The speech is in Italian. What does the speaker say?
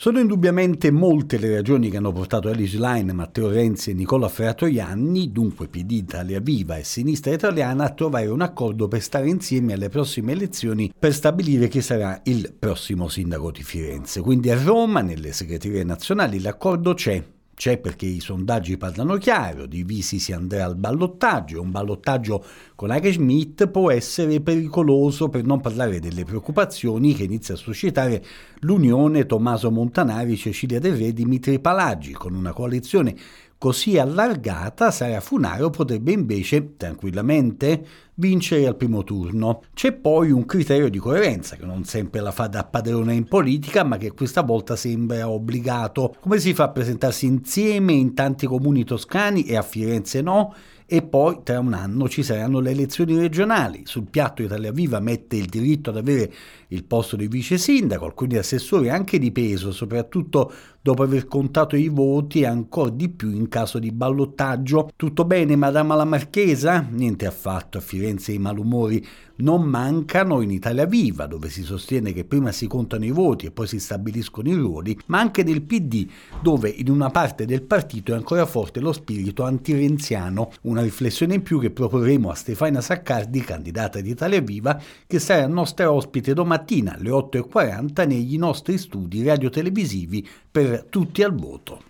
Sono indubbiamente molte le ragioni che hanno portato Alice Line, Matteo Renzi e Nicola Fratoianni, dunque PD Italia Viva e Sinistra Italiana, a trovare un accordo per stare insieme alle prossime elezioni per stabilire chi sarà il prossimo sindaco di Firenze. Quindi a Roma, nelle segreterie nazionali, l'accordo c'è c'è perché i sondaggi parlano chiaro, divisi si andrà al ballottaggio, un ballottaggio con Aria Schmidt può essere pericoloso per non parlare delle preoccupazioni che inizia a suscitare l'unione Tommaso Montanari, Cecilia De Re, Dimitri Palaggi, con una coalizione così allargata, Sara Funaro potrebbe invece tranquillamente vincere al primo turno. C'è poi un criterio di coerenza che non sempre la fa da padrone in politica, ma che questa volta sembra obbligato. Come si fa a presentarsi insieme in tanti comuni toscani e a Firenze no? E poi tra un anno ci saranno le elezioni regionali. Sul piatto Italia Viva mette il diritto ad avere il posto di vice sindaco, alcuni assessori anche di peso, soprattutto dopo aver contato i voti e ancora di più in caso di ballottaggio. Tutto bene, Madama la Marchesa? Niente affatto, a Firenze i malumori non mancano in Italia Viva, dove si sostiene che prima si contano i voti e poi si stabiliscono i ruoli, ma anche nel PD, dove in una parte del partito è ancora forte lo spirito antirenziano, una riflessione in più che proporremo a Stefania Saccardi, candidata di Italia Viva, che sarà nostra ospite domattina alle 8.40 negli nostri studi radiotelevisivi per Tutti al Voto.